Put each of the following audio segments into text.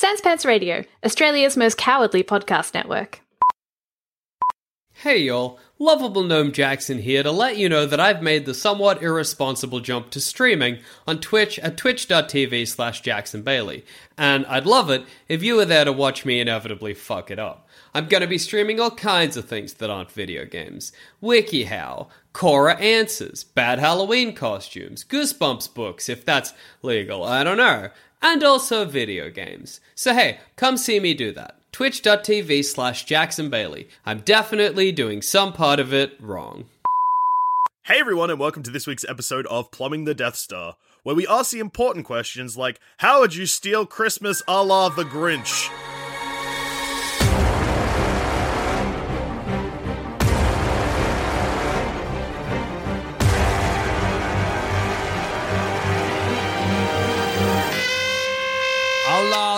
Sans Pants Radio, Australia's most cowardly podcast network. Hey y'all, Lovable Gnome Jackson here to let you know that I've made the somewhat irresponsible jump to streaming on Twitch at twitch.tv slash Jackson Bailey, and I'd love it if you were there to watch me inevitably fuck it up. I'm gonna be streaming all kinds of things that aren't video games. WikiHow, Quora Answers, Bad Halloween costumes, Goosebumps books, if that's legal, I don't know, and also video games. So hey, come see me do that twitch.tv slash Jackson Bailey. I'm definitely doing some part of it wrong. Hey everyone, and welcome to this week's episode of Plumbing the Death Star, where we ask the important questions like How would you steal Christmas a la the Grinch?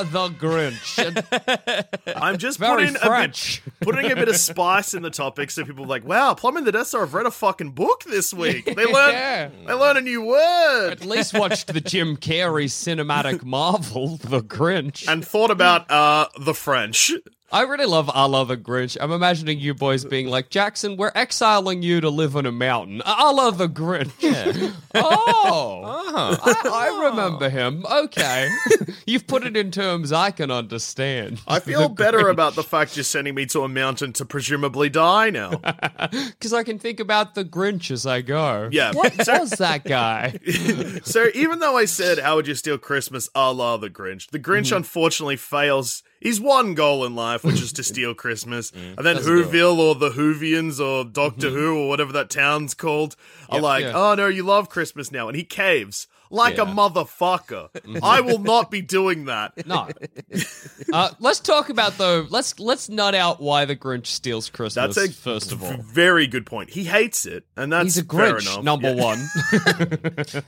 A the Grinch. I'm just Very putting French. A bit, putting a bit of spice in the topic so people are like, wow, Plumbing the Death Star have read a fucking book this week. They learn Yeah. they learn a new word. At least watched the Jim Carrey cinematic marvel, The Grinch. And thought about uh the French. I really love A la the Grinch. I'm imagining you boys being like, Jackson, we're exiling you to live on a mountain. A la the Grinch. oh, I, I remember him. Okay. You've put it in terms I can understand. I feel better about the fact you're sending me to a mountain to presumably die now. Because I can think about the Grinch as I go. Yeah. What was that guy? so even though I said how would you steal Christmas a la the Grinch, the Grinch Mm-hmm. unfortunately fails his one goal in life, which is to steal Christmas. Mm. and then Doesn't do it. Whoville or the Whovians or Doctor Who or whatever that town's called are like, Mm-hmm. Yeah. oh no, you love Christmas now. And he caves like a motherfucker. I will not be doing that. No. Uh, let's talk about though. Let's let's nut out why the Grinch steals Christmas. That's a first of all, very good point. He hates it, and that's he's a fair Grinch. enough. Number Yeah. one.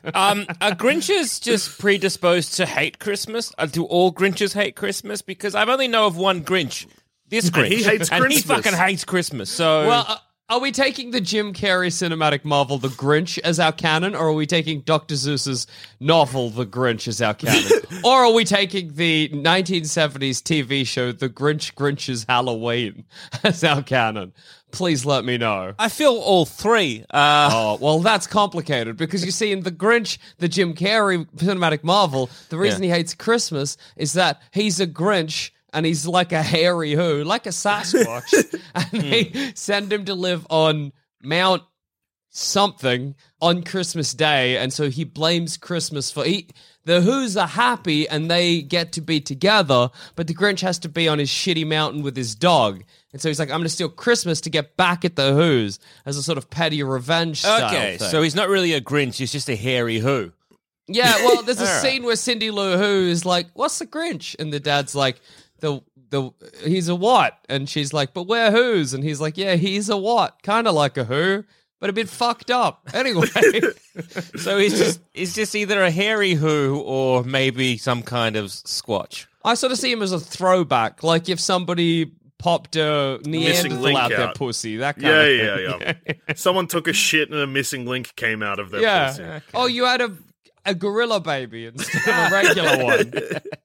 Um, are Grinches just predisposed to hate Christmas? Uh, do all Grinches hate Christmas? Because I've only know of one Grinch. This Grinch. he hates and he fucking hates Christmas. So well, uh, are we taking the Jim Carrey cinematic Marvel The Grinch as our canon, or are we taking Dr. Seuss's novel The Grinch as our canon, or are we taking the 1970s TV show The Grinch Grinch's Halloween as our canon? Please let me know. I feel all three. Uh, Oh, well, that's complicated because you see, in The Grinch, the Jim Carrey cinematic Marvel, the reason he hates Christmas is that he's a Grinch and he's like a hairy who, like a Sasquatch, and they hmm. send him to live on Mount something on Christmas Day, and so he blames Christmas for he. The Who's are happy and they get to be together, but the Grinch has to be on his shitty mountain with his dog. And so he's like, I'm going to steal Christmas to get back at the Who's as a sort of petty revenge style okay, thing. so he's not really a Grinch. He's just a hairy who. Yeah, well, there's a right. scene where Cindy Lou Who is like, "What's the Grinch?" and the dad's like, "The the he's a what?" and she's like, "But we're Who's?" and he's like, "Yeah, he's a what? Kind of like a Who, but a bit fucked up." Anyway, So he's just he's just either a hairy who or maybe some kind of squatch. I sort of see him as a throwback, like if somebody popped a Neanderthal link out their pussy, that kind Yeah, of yeah, thing. yeah. Someone took a shit and a missing link came out of their Yeah. pussy. Oh, you had a a gorilla baby instead of a regular one.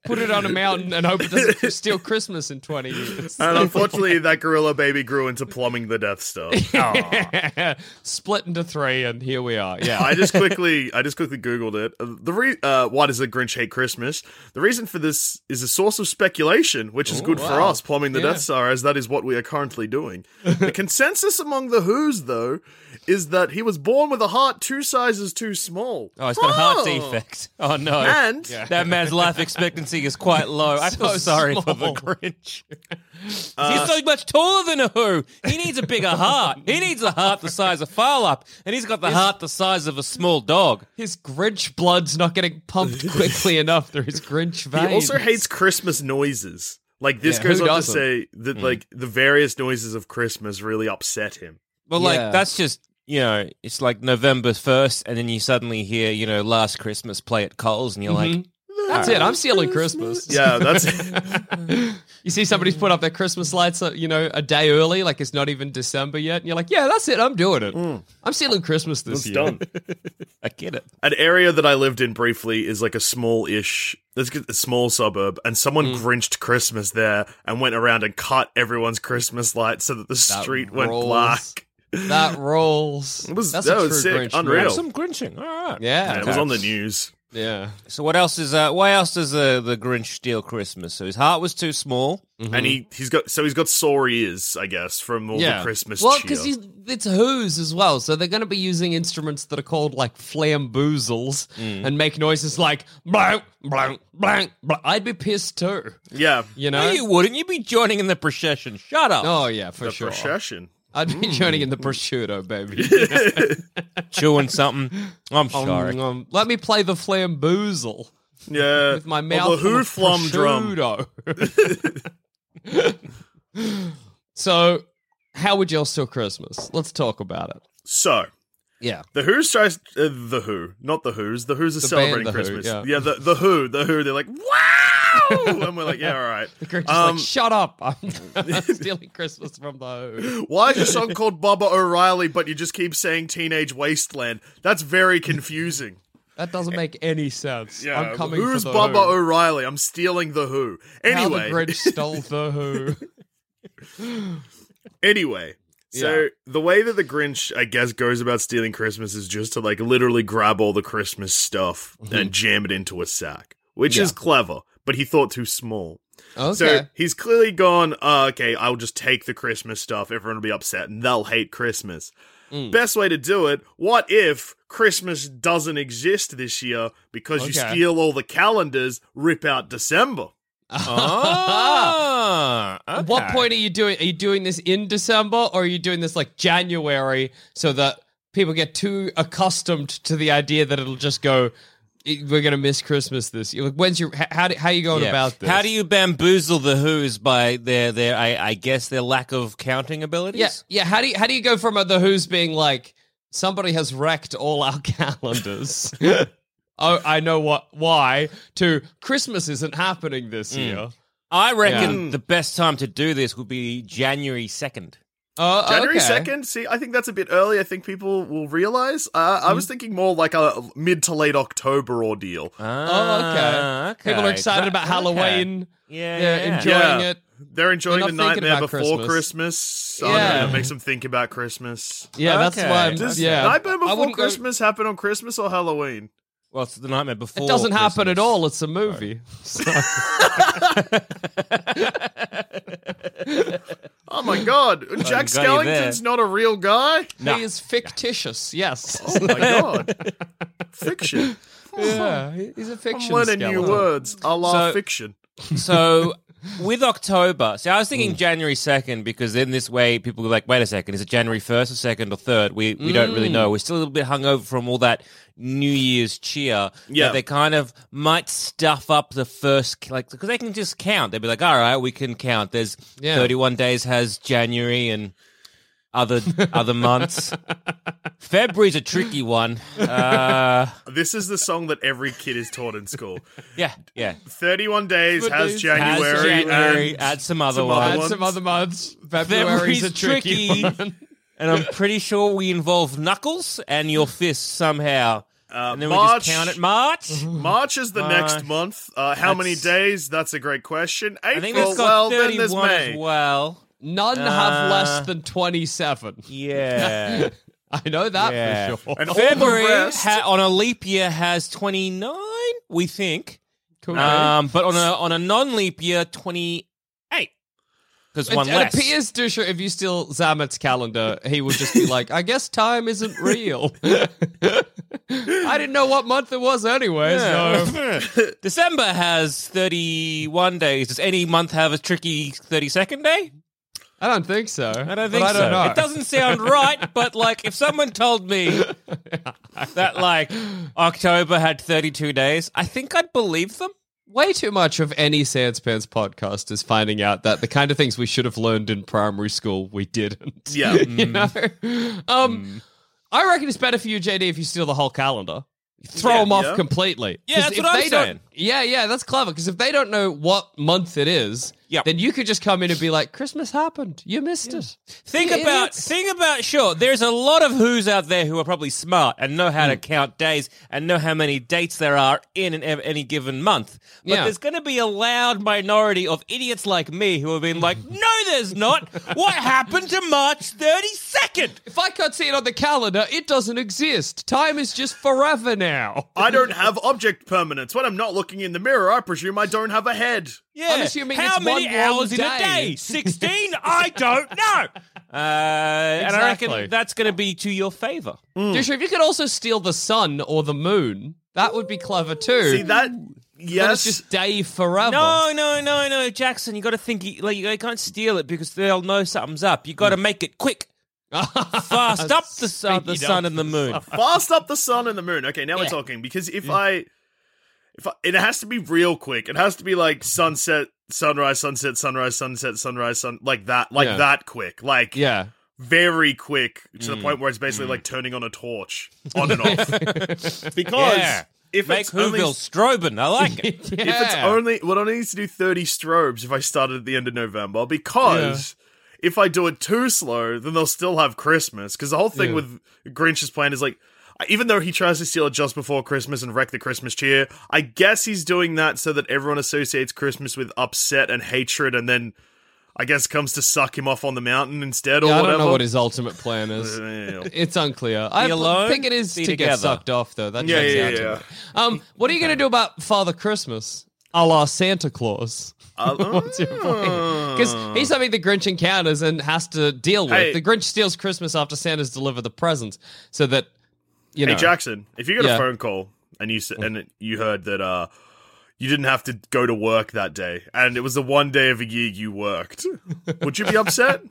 Put it on a mountain and hope it doesn't steal Christmas in 20 years. And unfortunately, that gorilla baby grew into plumbing the Death Star. Split into three, and here we are. Yeah. I just quickly, I just quickly googled it. Uh, The re- uh, why does the Grinch hate Christmas? The reason for this is a source of speculation, which is good for us, plumbing the Yeah. Death Star, as that is what we are currently doing. the consensus among the Who's, though, is that he was born with a heart two sizes too small. Oh, he's got a heart defect. Oh no. And That man's life expectancy is quite low. I feel So sorry for the small. Grinch. He's so much taller than a Who. He needs a bigger heart. He needs a heart the size of Phar Lap, and he's got the heart the size of a small dog. His Grinch blood's not getting pumped quickly enough through his Grinch veins. he also hates Christmas noises. Like this Yeah, goes on to doesn't? say that hmm. like the various noises of Christmas really upset him. Well, like that's just you know, it's like November first, and then you suddenly hear you know Last Christmas play at Coles, and you're like, That's it. I'm stealing Christmas. Yeah, that's You see somebody's put up their Christmas lights, uh, you know, a day early, like it's not even December yet, and you're like, "Yeah, that's it. I'm doing it. I'm stealing Christmas this it's year." done. I get it. An area that I lived in briefly is like a small-ish, let's get a small suburb, and someone Mm. grinched Christmas there and went around and cut everyone's Christmas lights so that the street went rolls. black. That rolls. It was- that's that a was true sick. Grinch Unreal. move. Some Grinching. All right. Yeah, And it was on the news. yeah. So what else is uh why else does the the Grinch steal Christmas? So his heart was too small. And he he's got so he's got sore ears, I guess, from all the Christmas Well, cheer. because it's Who's as well, so they're going to be using instruments that are called like flamboozles Mm. and make noises like blank, blank, blank, blank. I'd be pissed too. yeah, You know? No, you wouldn't. You'd be joining in the procession. Shut up. oh yeah, for the sure. procession. I'd be joining in the prosciutto, baby. Chewing something. I'm Um, sorry. um, let me play the flamboozle Yeah, with my Or mouth. the full Who of flum drum. prosciutto. so, how would y'all steal Christmas? Let's talk about it. So Yeah. the Who's tries uh, the Who, not the Who's. The Who's are The celebrating band The Who, Christmas. yeah. the the Who, the Who. They're like wow, and we're like, yeah, all right. The Grinch is Um, like, shut up. I'm stealing Christmas from the Who. Why is your song called Baba O'Riley, but you just keep saying Teenage Wasteland? That's very confusing. That doesn't make any sense. Yeah, I'm coming who's for the Bubba Who. O'Reilly? I'm stealing the Who. Anyway, How the Grinch stole the Who. Anyway, so Yeah. the way that the Grinch, I guess, goes about stealing Christmas is just to like literally grab all the Christmas stuff and jam it into a sack, which is Mm-hmm. Clever, but he thought too small. Okay. So he's clearly gone, uh, okay, I'll just take the Christmas stuff, everyone will be upset, and they'll hate Christmas. Mm. Best way to do it, what if Christmas doesn't exist this year because you steal all the calendars, rip out December? Ah, At what point are you doing? Are you doing this in December, or are you doing this like January, so that people get too accustomed to the idea that it'll just go? We're gonna miss Christmas this year. Like, When's your how? do- How are you going Yeah. about this? How do you bamboozle the Who's by their their I, I guess their lack of counting abilities? Yeah, yeah. How do you how do you go from the Who's being like somebody has wrecked all our calendars? oh, I know what why. To Christmas isn't happening this year. I reckon Yeah. the best time to do this would be January second. Oh, January okay. second. See, I think that's a bit early. I think people will realize. Uh, I was thinking more like a mid to late October ordeal. Oh, okay. Ah, okay. People are excited That- about okay. Halloween. Yeah, Yeah, yeah. enjoying Yeah. it. They're enjoying They're the not thinking nightmare about before Christmas. Christmas. I Yeah. don't know, makes them think about Christmas. Yeah, that's Okay. why. I'm, Does yeah, Nightmare I Before wouldn't go- Christmas happen on Christmas or Halloween? Well, it's the nightmare before. It doesn't happen at all. It's a movie. So- Oh my god, Jack got you there. Skellington's not a real guy? No. He is fictitious. Yes. Oh my god. Fiction. yeah, he- he's a I'm fiction. learning new skeleton. words. A la So- fiction. So with October, see, I was Mm. thinking January second because then this way people go like, wait a second, is it January first or second or third? We we don't Mm. really know. We're still a little bit hungover from all that New Year's cheer. Yeah. that they kind of might stuff up the first like because they can just count. They'd be like, all right, we can count. There's Yeah. 31 days has January and other other months. February's a tricky one. Uh, This is the song that every kid is taught in school. yeah, yeah. 31 days Good has days. January, Has January, and add some other some ones. Add some other months. February's February's a tricky, tricky. one. and I'm pretty sure we involve knuckles and your fists somehow. Uh, and then March, we just count it March. March is the next month. Uh, how many days? That's a great question. April, I think it's well, then there's May. as well. None have Uh, less than twenty-seven. Yeah. I know that Yeah. for sure. And all February ha- on a leap year has 29, we think. Cool. Um, but on a on a non leap year, 28. Because It, one it less. appears, Duscher, if you steal Zammit's calendar, he would just be like, I guess time isn't real. I didn't know what month it was anyway. So December has 31 days. Does any month have a tricky 32nd day? I don't think so. I don't But think I so. don't know. It doesn't sound right, but like if someone told me that like October had 32 days, I think I'd believe them. Way too much of any Sanspants podcast is finding out that the kind of things we should have learned in primary school we didn't. Yeah. you know. Um, I reckon it's better for you, JD, if you steal the whole calendar. Throw Yeah, them off yeah. completely. Yeah, 'Cause that's if what I'm don't- saying. Yeah, yeah, that's clever. Because if they don't know what month it is, Yep. then you could just come in and be like, "Christmas happened. You missed it." Think You about idiots. think about sure. There's a lot of who's out there who are probably smart and know how to Hmm. count days and know how many dates there are in an, ev- any given month. But Yeah. there's going to be a loud minority of idiots like me who have been like, "No, there's not. What happened to March 32nd?" If I can't see it on the calendar, it doesn't exist. Time is just forever now. I don't have object permanence. When I'm not looking in the mirror, I presume I don't have a head. Yeah. I'm assuming how it's many one long hours in a day. day? 16? I don't know. Uh, And I reckon that's going to be to your favor. Hmm. Joshua, if you could also steal the sun or the moon, that would be clever too. See that? Then Yes. it's just day forever. No, no, no, no, Jackson. You got to think. Like you can't steal it because they'll know something's up. You got to hmm. make it quick, fast up the sun, the sun and the moon. fast up the sun and the moon. Okay, now we're talking because if hmm. I, if I, it has to be real quick. It has to be like sunset, sunrise, sunset, sunrise, sunset, sunrise, sun, like that, like Yeah. that quick, like Yeah. very quick to Mm. the point where it's basically like turning on a torch on and off. because Yeah. if Make it's only, Whoville strobing. I like it. if it's Yeah. only, well, I only need to do thirty strobes if I started at the end of November because. If I do it too slow, then they'll still have Christmas. Because the whole thing Yeah. with Grinch's plan is like, even though he tries to steal it just before Christmas and wreck the Christmas cheer, I guess he's doing that so that everyone associates Christmas with upset and hatred, and then I guess comes to suck him off on the mountain instead or Yeah, I whatever. don't know what his ultimate plan is. It's unclear. I alone, think it is be to get sucked off, though. That Yeah, checks yeah, out yeah. me. Um, what are you going to do about Father Christmas, a la Santa Claus? Uh, What's your plan? Because he's something the Grinch encounters and has to deal with. Hey. The Grinch steals Christmas after Santa's delivered the presents, so that you know. Hey Jackson, if you got Yeah. a phone call and you and you heard that uh you didn't have to go to work that day, and it was the one day of a year you worked, would you be upset?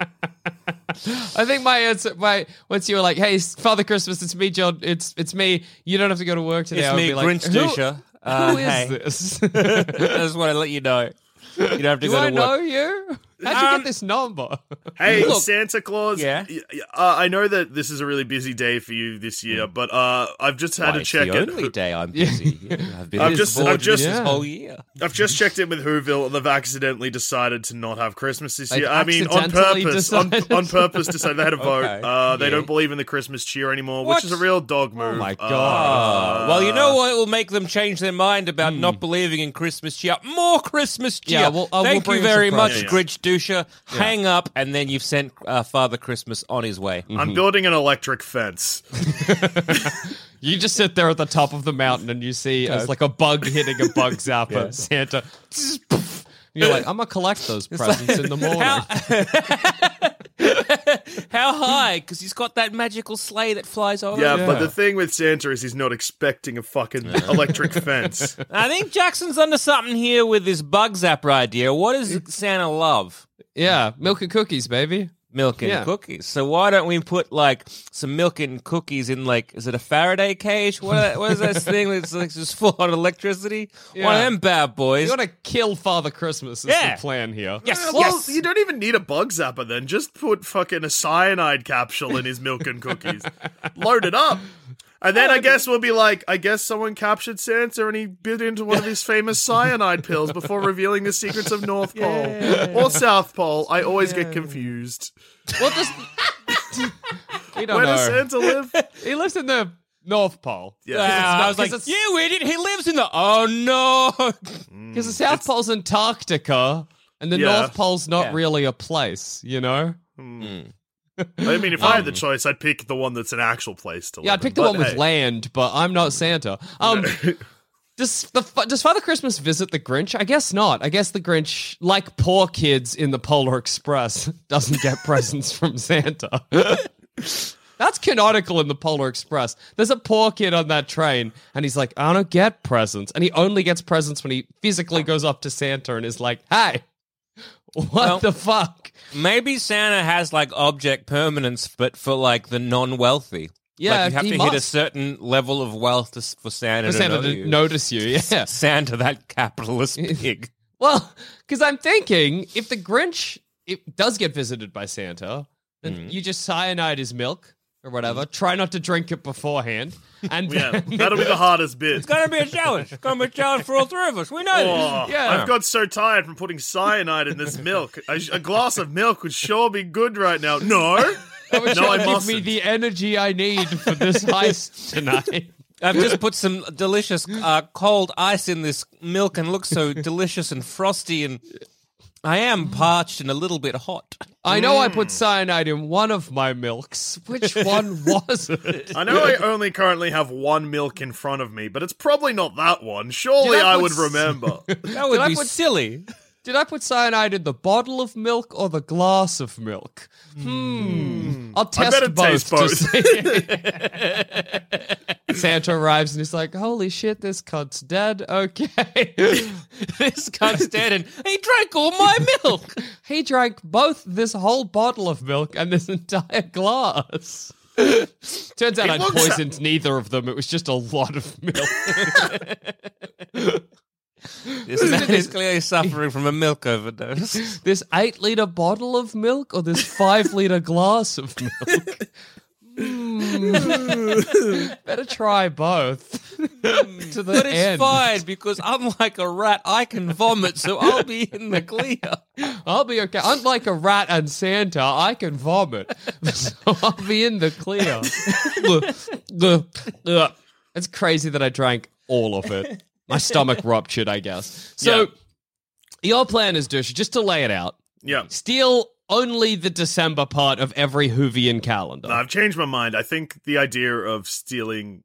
I think my answer, my once you were like, "Hey, Father Christmas, it's me, John. It's it's me. You don't have to go to work today." It's I would me, be like, Grinch "Who- Duscher. Uh, who is hey. this? I just want to let you know. You don't have to Do go I to work. know work. you? How'd you Um, get this number? Hey, Look- Santa Claus. Yeah? y- y- Uh, I know that this is a really busy day for you this year, but uh, I've just had Why, to it's check the it. only day I'm busy. Yeah, I've been I've just- I've just- this Yeah. whole year. I've just checked in with Whoville, and they've accidentally decided to not have Christmas this They've year. I mean, on purpose, on, decided on purpose, decided they had a vote. Okay. Uh, they Yeah. don't believe in the Christmas cheer anymore, What? which is a real dog move. my Uh, God. well, you know what will make them change their mind about not believing in Christmas cheer? More Christmas cheer. Hmm. Yeah, well, uh, we'll Thank you very much, surprise. Yeah, yeah. Duscher. Hang up, and then you've sent uh, Father Christmas on his way. I'm building an electric fence. You just sit there at the top of the mountain and you see it's like a bug hitting a bug zapper, Santa. You're like, I'm gonna collect those presents in the morning. How high? Because he's got that magical sleigh that flies over. Yeah, but the thing with Santa is he's not expecting a fucking electric fence. I think Jackson's under something here with this bug zapper idea. What does Santa love? yeah, milk and cookies, baby. Milk and Yeah. cookies. So why don't we put like some milk and cookies in like is it a Faraday cage? What what is that thing that's like just full on electricity? One of them bad boys. You want to kill Father Christmas is Yeah. the plan here. Yes, Uh, well, yes. you don't even need a bug zapper then. Just put fucking a cyanide capsule in his milk and cookies. Load it up. And then oh, I guess we'll be like, I guess someone captured Santa and he bit into one of his famous cyanide pills before revealing the secrets of North Pole or South Pole. I always get confused. Well, just we don't Where know. does Santa live? He lives in the North Pole. Yeah. Wow, I was like, because it's- you idiot! He lives in the. Oh no! Mm, because the South Pole's Antarctica, and the Yeah. North Pole's not Yeah. really a place, you know? Hmm. Mm. I mean, if I had the choice, I'd pick the one that's an actual place to live. Yeah, I'd pick the one but with land, but I'm not Santa. Um, does the does Father Christmas visit the Grinch? I guess not. I guess the Grinch, like poor kids in the Polar Express, doesn't get presents from Santa. That's canonical in the Polar Express. There's a poor kid on that train, and he's like, I don't get presents. And he only gets presents when he physically goes up to Santa and is like, hey, what Well- the fuck? Maybe Santa has like object permanence, but for like the non-wealthy. Yeah, like you have to hit a certain level of wealth to, for Santa, For to, Santa know to you. notice you, yeah. Santa, that capitalist pig. Well, because I'm thinking if the Grinch it does get visited by Santa, then Mm. you just cyanide his milk or whatever. Try not to drink it beforehand, and Yeah, that'll be the hardest bit. It's gonna be a challenge. It's gonna be a challenge for all three of us. We know Oh, this. Yeah. I've got so tired from putting cyanide in this milk. A, a glass of milk would sure be good right now. No, that would no, I give me mustn't. the energy I need for this heist tonight. I've just put some delicious uh, cold ice in this milk and looks so delicious and frosty and I am parched and a little bit hot. I know I put cyanide in one of my milks. Which one was it? I know I only currently have one milk in front of me, but it's probably not that one. Surely Did I I put would s- remember. That would I be put- silly. Did I put cyanide in the bottle of milk or the glass of milk? Hmm. I'll test better both. taste to both. see. Santa arrives and he's like, "Holy shit, this cunt's dead." Okay, this cunt's dead and he drank all my milk. he drank both this whole bottle of milk and this entire glass. Turns out I poisoned neither of them. It was just a lot of milk. This man is clearly suffering from a milk overdose. this eight liter bottle of milk or this five liter glass of milk? Hmm. Better try both to the But it's end. fine because unlike a rat, I can vomit, so I'll be in the clear. I'll be okay. Unlike a rat and Santa, I can vomit, so I'll be in the clear. it's crazy that I drank all of it. My stomach ruptured, I guess. So, Yeah. your plan is, Duscher, just to lay it out, yeah. steal only the December part of every Whovian calendar. I've changed my mind. I think the idea of stealing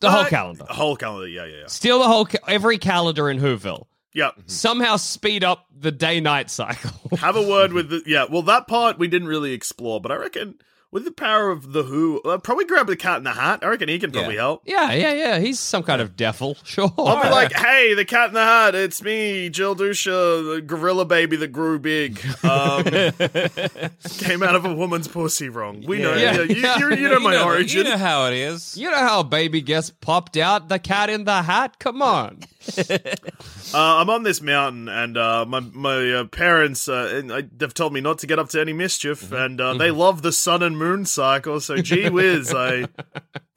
the whole Uh, calendar. whole calendar, yeah, yeah, yeah. Steal the whole, ca- every calendar in Whoville. Yeah. Somehow speed up the day-night cycle. Have a word with the yeah. Well, that part we didn't really explore, but I reckon with the power of the Who, uh, probably grab the Cat in the Hat. I reckon he can probably help. yeah, yeah, yeah. He's some kind of devil, sure. I'll be like, hey, the Cat in the Hat, it's me, Jill Duscher, the gorilla baby that grew big. Um, came out of a woman's pussy wrong. We know, Yeah. yeah, you, you, you know my you know, origin. You know how it is. You know how a baby gets popped out? The cat in the hat? Come on. Uh, I'm on this mountain, and uh, my my uh, parents uh, I, they've told me not to get up to any mischief, Mm-hmm. and uh, they love the sun and moon cycle. So, gee whiz, I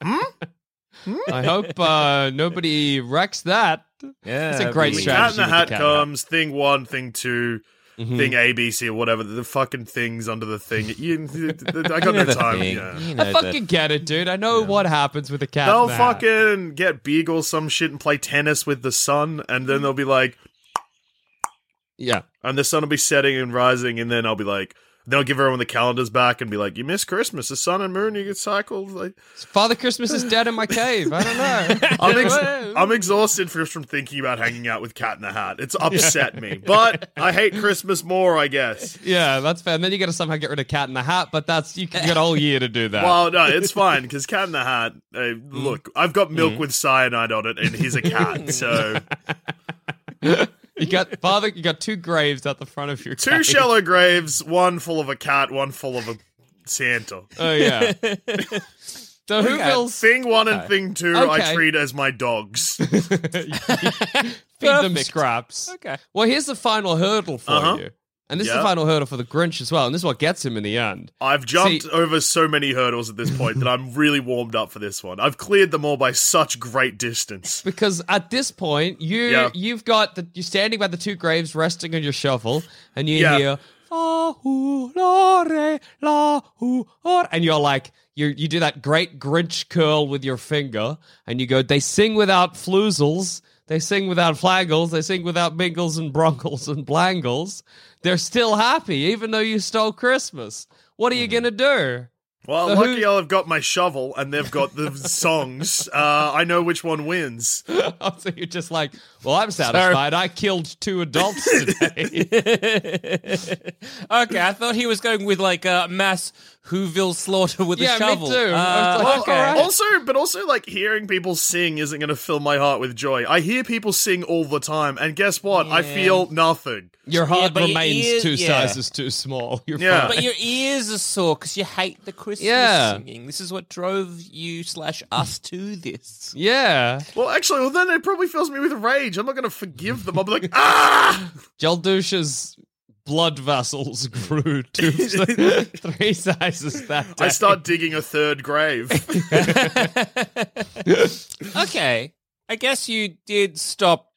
I hope uh, nobody wrecks that. Yeah, It's a great the strategy. Cat in the Hat cat in the comes. Thing one, thing 2 Mm-hmm. thing ABC or whatever. The fucking things under the thing. You, I got You know no time. Yeah. You know I fucking get it, dude. I know what happens with a cat. They'll in the hat. fucking get big or some shit and play tennis with the sun, and then they'll be like, Yeah. and the sun will be setting and rising, and then I'll be like, then I'll give everyone the calendars back and be like, you missed Christmas, the sun and moon, you get cycled. Like, Father Christmas is dead in my cave. I don't know. I'm, ex- I'm exhausted just from thinking about hanging out with Cat in the Hat. It's upset me, but I hate Christmas more, I guess. yeah, that's fair. And then you got to somehow get rid of cat in the hat, but that's you can get a whole year to do that. Well, no, it's fine because Cat in the Hat. Uh, Mm. look, I've got milk with cyanide on it, and he's a cat. So you got father. You got two graves at the front of your two cave. shallow graves, one full of a cat, one full of a Santa. Oh yeah. the Whovilles Thing one and thing two, I treat as my dogs. feed them scraps. Okay. Well, here's the final hurdle for Uh-huh. you. And this is the final hurdle for the Grinch as well. And this is what gets him in the end. I've jumped See- over so many hurdles at this point that I'm really warmed up for this one. I've cleared them all by such great distance. Because at this point, you Yeah. you've got the you're standing by the two graves resting on your shovel, and you Yeah. hear fa hu la re la hu or and you're like you you do that great Grinch curl with your finger, and you go, they sing without floozles, they sing without flagles, they sing without mingles and bronkles and blangles. They're still happy, even though you stole Christmas. What are you gonna do? Well, The lucky Who- I've got my shovel and they've got the songs. Uh, I know which one wins. so you're just like, Well, I'm satisfied. I killed two adults today. Okay, I thought he was going with like a mass Whoville slaughter with Yeah, a me shovel. too. I was Uh, like, okay. alright. Also, but also, like hearing people sing isn't going to fill my heart with joy. I hear people sing all the time, and guess what? I feel nothing. Your heart but your remains two yeah. sizes too small. You're Yeah. fine. But your ears are sore because you hate the Christmas Yeah. singing. This is what drove you slash us to this. yeah. Well, actually, well, then it probably fills me with rage. I'm not going to forgive them. I'll be like, ah! Jaldusha's blood vessels grew to three sizes that day. I start digging a third grave. Okay, I guess you did stop.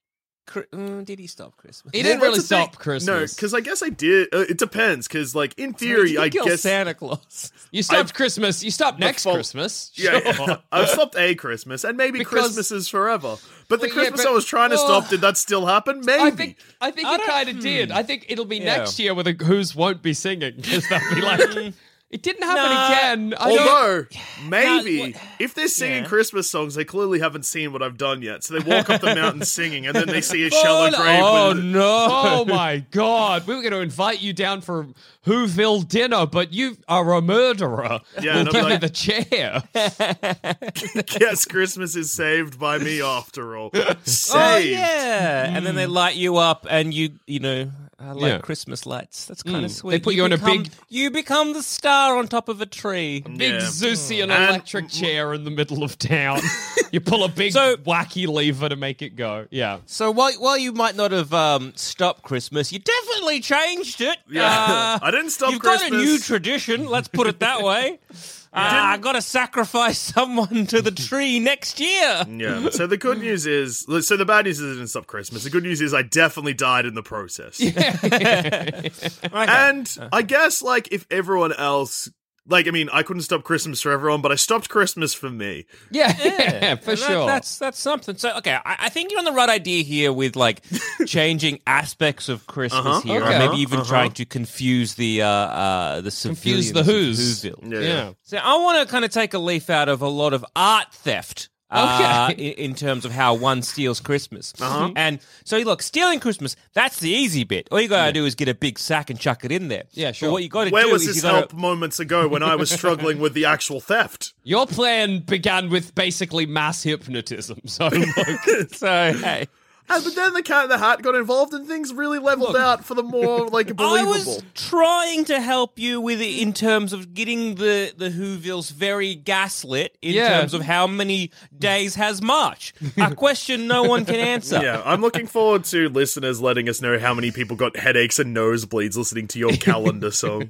Chri- mm, did he stop Christmas? He didn't Well, really stop the thing. stop No, because I guess I did. Uh, it depends, because, like, in theory, You I killed guess. Santa Claus. you stopped I've- Christmas. You stopped next fault- Christmas. Yeah, Sure. I've stopped a Christmas, and maybe Because- Christmas is forever. But the Well, yeah, Christmas but- I was trying to well, stop, did that still happen? Maybe. I think I think I it kind of did. I think it'll be Yeah. next year where the Who's won't be singing because they'll be like, it didn't happen Nah. again. I don't- Although, maybe what- if they're singing Yeah. Christmas songs, they clearly haven't seen what I've done yet. So they walk up the mountain singing, and then they see a shallow grave. Oh with, no! Oh my god, we were going to invite you down for Whoville dinner, but you are a murderer. Yeah, we'll give you like- the chair. Yes, Christmas is saved by me after all. Oh, saved. Oh yeah, and then they hmm. light you up, and you you know uh, like Yeah. Christmas lights. That's kind of Mm. sweet. They put you in a become- big- You become the star on top of a tree. Big Yeah. Zeusian And- electric chair in the middle of town. you pull a big So- wacky lever to make it go. Yeah. So while while you might not have um, stopped Christmas, you definitely changed it. Yeah. Uh, I didn't stop You've got a Christmas. new tradition. Let's put it that way. Uh, I got to sacrifice someone to the tree next year. Yeah. So the good news is, so the bad news is I didn't stop Christmas. The good news is I definitely died in the process. And I guess like if everyone else, like I mean, I couldn't stop Christmas for everyone, but I stopped Christmas for me. Yeah, yeah, for that- sure. that's that's something. So okay, I, I think you're on the right idea here with like changing aspects of Christmas Uh-huh, here, okay. or maybe even Uh-huh. trying to confuse the uh, uh, the Confuse the Who's. Whoville. Yeah. yeah. So I want to kind of take a leaf out of a lot of art theft. Uh, Okay. in, in terms of how one steals Christmas. Uh-huh. And so, look, stealing Christmas, that's the easy bit. All you got to do is get a big sack and chuck it in there. Yeah, But sure. what you got to Where was is this you gotta, help moments ago when I was struggling with the actual theft? Your plan began with basically mass hypnotism. So look, So, hey. Uh, but then the cat in the hat got involved and things really leveled out for the more like believable. I was trying to help you with it in terms of getting the the Whovilles very gaslit in Yeah. terms of how many days has March. A question no one can answer. Yeah, I'm looking forward to listeners letting us know how many people got headaches and nosebleeds listening to your calendar song.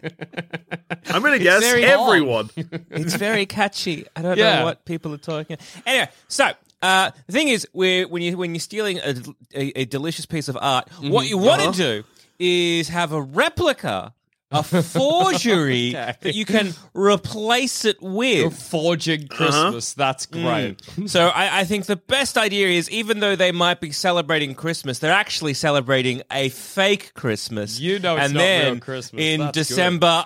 I'm gonna guess very long. everyone. It's very catchy. I don't Yeah. know what people are talking. Anyway, so uh, the thing is, we're, when you when you're stealing a, a, a delicious piece of art, mm-hmm. what you want to uh-huh. do is have a replica, a forgery that you can replace it with. forging uh-huh. Christmas. That's mm. great. So I, I think the best idea is, even though they might be celebrating Christmas, they're actually celebrating a fake Christmas. You know it's and not then real Christmas. in That's good. December.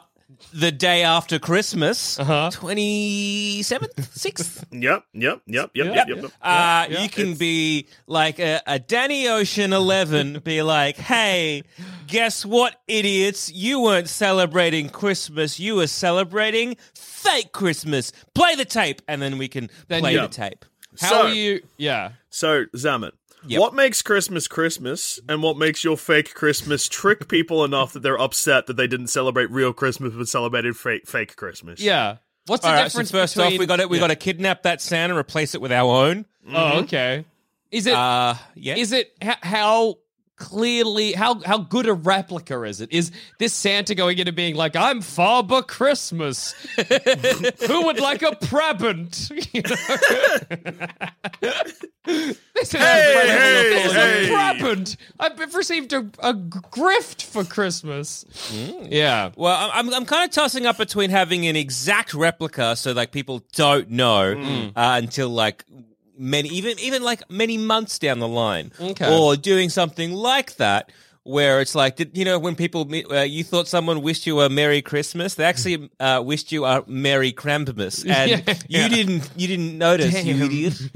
The day after Christmas, Uh-huh. twenty seventh, sixth, Yep, yep, yep, yep, Yep. yep, yep. yep. uh, yeah, you can be like a, a Danny Ocean 11, be like, hey, guess what, idiots? You weren't celebrating Christmas. You were celebrating fake Christmas. Play the tape, and then we can Then play you- the tape. How So- are you? Yeah. So, Zaman, Yep. what makes Christmas Christmas and what makes your fake Christmas trick people enough that they're upset that they didn't celebrate real Christmas but celebrated fake fake Christmas? Yeah. What's the All right, so difference first between? off, we got to we got to kidnap that Santa, and replace it with our own. Oh, okay. Is it? Uh, yeah. Is it h- how clearly how how good a replica is it? Is this Santa going into being like, "I'm Faber Christmas"? Who would like a present? You know? this is Hey, a, hey, this is hey. a present. I've received a, a grift for Christmas. Yeah. Well, I'm I'm, I'm kind of tossing up between having an exact replica, so like people don't know Mm. uh, until like many even even like many months down the line, Okay. or doing something like that where it's like, did, you know, when people meet- uh, you thought someone wished you a Merry Christmas, they actually uh, wished you a Merry Krampus, and Yeah. you didn't you didn't notice, you Damn. idiot.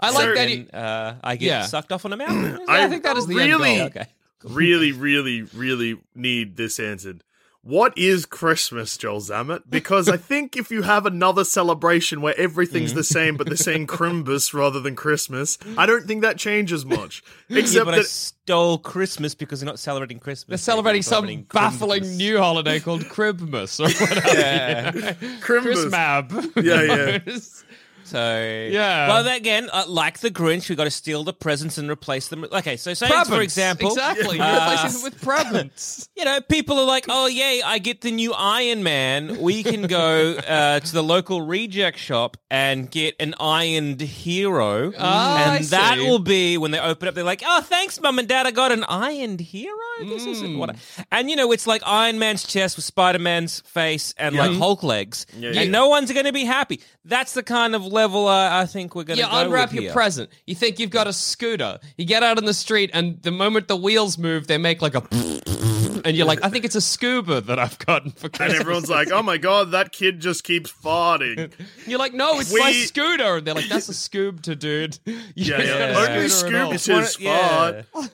I like that. He, and, uh, I get Yeah. sucked off on a mountain. I think that is the end really, goal. okay. really, really, really need this answered. What is Christmas, Joel Zammit? Because I think if you have another celebration where everything's mm. the same, but they're saying Crimbus rather than Christmas, I don't think that changes much. Yeah, Except but I that stole Christmas because they're not celebrating Christmas. They're celebrating some celebrating baffling Crimbus. new holiday called Cribmas or whatever. Crimbus. Chrismab. Yeah, yeah. yeah. So Yeah. Well, again, uh, like the Grinch, we got to steal the presents and replace them. Okay, so say for example, Exactly. Uh, replacing them with presents. you know, people are like, "Oh, yay! I get the new Iron Man. We can go uh, to the local reject shop and get an ironed hero, Ah, and that will be when they open up. They're like, "Oh, thanks, mum and dad. I got an ironed hero. This isn't what." I... And you know, it's like Iron Man's chest with Spider Man's face and like Hulk legs, yeah. and no one's going to be happy. That's the kind of level uh, I think we're going to You unwrap your here. present. You think you've got a scooter. You get out on the street, and the moment the wheels move, they make like a. And you're like, I think it's a scuba that I've gotten for Christmas. and everyone's like, "Oh my god, that kid just keeps farting." You're like, no, it's my scooter. And they're like, that's a scoobta, dude. You Yeah, ain't yeah. a Only scooter at all. Scooby Doo's Yeah. fart.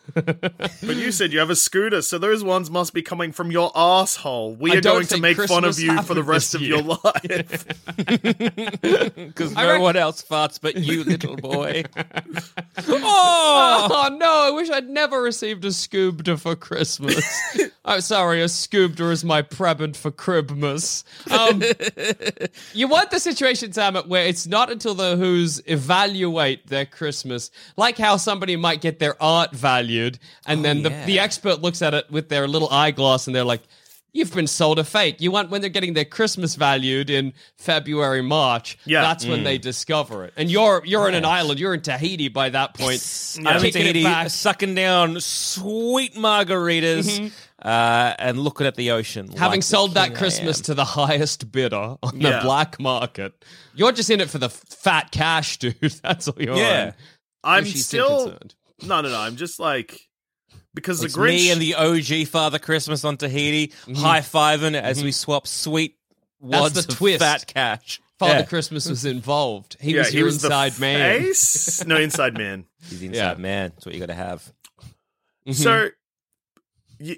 But you said you have a scooter, so those ones must be coming from your asshole. We I are going to think make fun of you for the rest of your life. because no rec- one else farts but you, little boy. oh, Oh no, I wish I'd never received a scoobda for Christmas. I'm sorry, a scoobda is my present for Cribmas. Um, you want the situation, Sam, where it's not until the Who's evaluate their Christmas, like how somebody might get their art valued, and then the, yeah. the expert looks at it with their little eyeglass and they're like, You've been sold a fake. You want when they're getting their Christmas valued in February, March. Yeah. that's when they discover it. And you're you're in an island. You're in Tahiti by that point. I'm in Tahiti, sucking down sweet margaritas uh, and looking at the ocean. Mm-hmm. having like sold that Christmas to the highest bidder on Yeah. the black market. You're just in it for the f- fat cash, dude. That's all you're Yeah. on. I'm still concerned. no, no, no. I'm just like because It's the Grinch. me and the OG Father Christmas on Tahiti, high fiving as we swap sweet Mm-hmm. That's wads the of twist. fat cash. Father Yeah. Christmas was involved. He yeah, was he your was inside the man. face. no, inside man. He's inside Yeah. man. That's what you got to have. So you,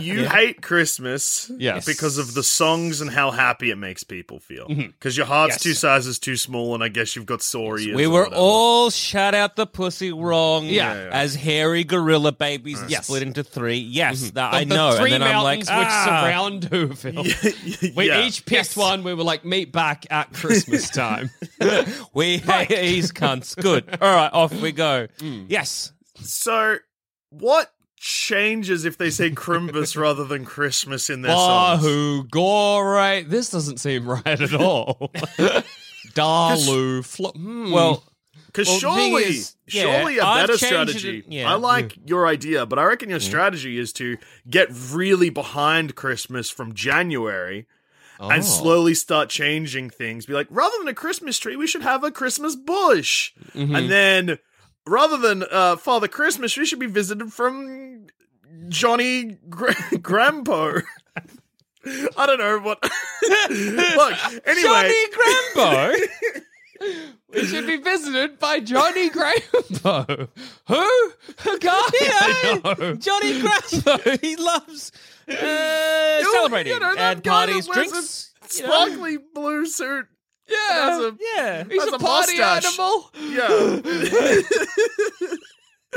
you hate Christmas Yes. because of the songs and how happy it makes people feel. Because your heart's Yes. two sizes too small, and I guess you've got sore ears. We were whatever. all shut out the pussy wrong. Yeah. Yeah, yeah. As hairy gorilla babies Yes. split into three. Yes, that Of I the know. three and then I'm like, mountains which ah. surround Whoville. We Yeah. each picked one. We were like, meet back at Christmas time. We hate these cunts. Good. All right, off we go. Mm. Yes. So, what changes if they say Crimbus rather than Christmas in their songs? Wahoo, gore. This doesn't seem right at all. Dalu, flo- hmm. Well, Because Well, the thing surely, is, yeah, surely a I've better strategy. it- yeah. I like your idea, but I reckon your strategy is to get really behind Christmas from January. Oh. And slowly start changing things. Be like, rather than a Christmas tree, we should have a Christmas bush. Mm-hmm. And then, rather than uh, Father Christmas, we should be visited from Johnny Grampo. I don't know what. Look, anyway, Johnny Grambo. we should be visited by Johnny Grambo. Who? A guy I know. Johnny Grambo. He loves uh, celebrating you know, and parties, drinks. you know. sparkly blue suit. Yeah. Has a- Yeah. He's has a, a party mustache. animal. Yeah.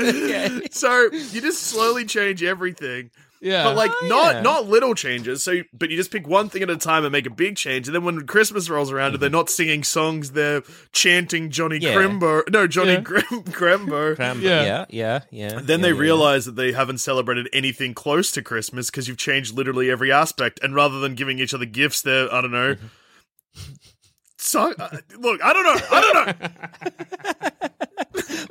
okay. so you just slowly change everything. Yeah. But like Oh, not yeah. not little changes. So but you just pick one thing at a time and make a big change. And then when Christmas rolls around and they're mm-hmm. not singing songs, they're chanting Johnny Yeah. Crimbo. No, Johnny Yeah. Grim- Grambo. Grambo. Yeah. Yeah, yeah, yeah. Then yeah, they yeah. realize that they haven't celebrated anything close to Christmas because you've changed literally every aspect. And rather than giving each other gifts, they're I don't know. Mm-hmm. So, uh, look, I don't know. I don't know.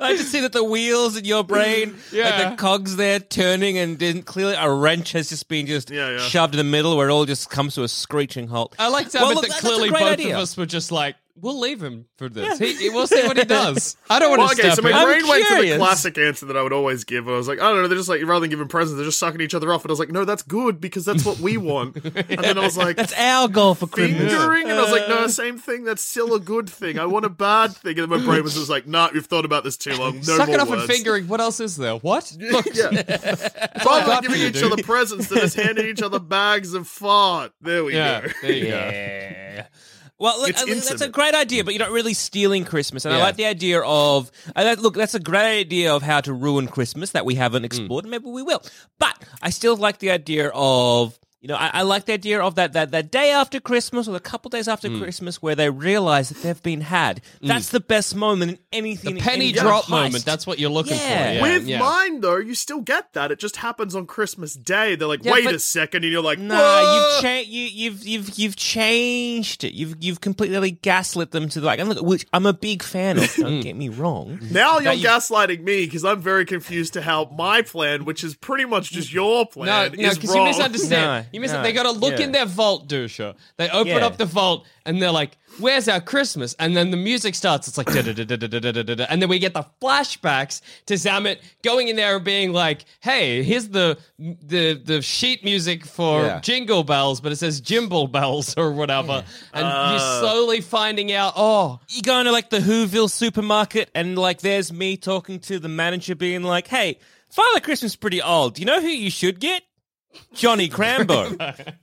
I just see that the wheels in your brain, Yeah. like the cogs there turning, and then clearly a wrench has just been just Yeah, yeah. shoved in the middle where it all just comes to a screeching halt. I like to Well, have look, that that- clearly both idea. of us were just like, we'll leave him for this. He, he- we'll see what he does. I don't want Well, to okay, step so my in. I'm brain went to the classic answer that I would always give. And I was like, I don't know, they're just like, rather than giving presents, they're just sucking each other off. And I was like, no, that's good because that's what we want. And then I was like, That's our goal for Christmas. fingering? And I was like, no, uh. same thing. That's still a good thing. I want a bad thing. And then my brain was just like, nah, you've thought about this too long. No Sucking more off and fingering. What else is there? What? Look, Yeah. Rather than giving each other presents, they're just handing each other bags of fart. There we yeah, go. there you go. Yeah. Well, look, It's I- that's a great idea, but you're not really stealing Christmas. And I like the idea of, uh, I look, that's a great idea of how to ruin Christmas that we haven't mm. explored, and maybe we will. But I still like the idea of, you know, I, I like the idea of that, that that day after Christmas or a couple days after mm. Christmas where they realize that they've been had. Mm. That's the best moment in anything. The penny any drop heist. moment. That's what you're looking Yeah. for. Yeah, With yeah. mine, though, you still get that. It just happens on Christmas Day. They're like, Yeah, wait a second. And you're like, No, "Whoa!" you've cha- you, you've you've you've changed it. You've you've completely gaslit them to the like. And look, which I'm a big fan of. Don't mm. get me wrong. Now you're you- gaslighting me because I'm very confused to how my plan, which is pretty much just your No, plan, no, is because wrong. you misunderstand. No, you mis- no, They got to look yeah. in their vault, Duscher. They open Yeah. up the vault and they're like, "Where's our Christmas?" And then the music starts. It's like, da-da-da-da-da-da-da-da. and then we get the flashbacks to Zammit going in there and being like, "Hey, here's the the the sheet music for Yeah. Jingle Bells, but it says Jimble Bells or whatever." And Uh. you're slowly finding out, oh, You go into like the Whoville supermarket, and like there's me talking to the manager, being like, "Hey, Father Christmas is pretty old. Do you know who you should get? Johnny Crambo.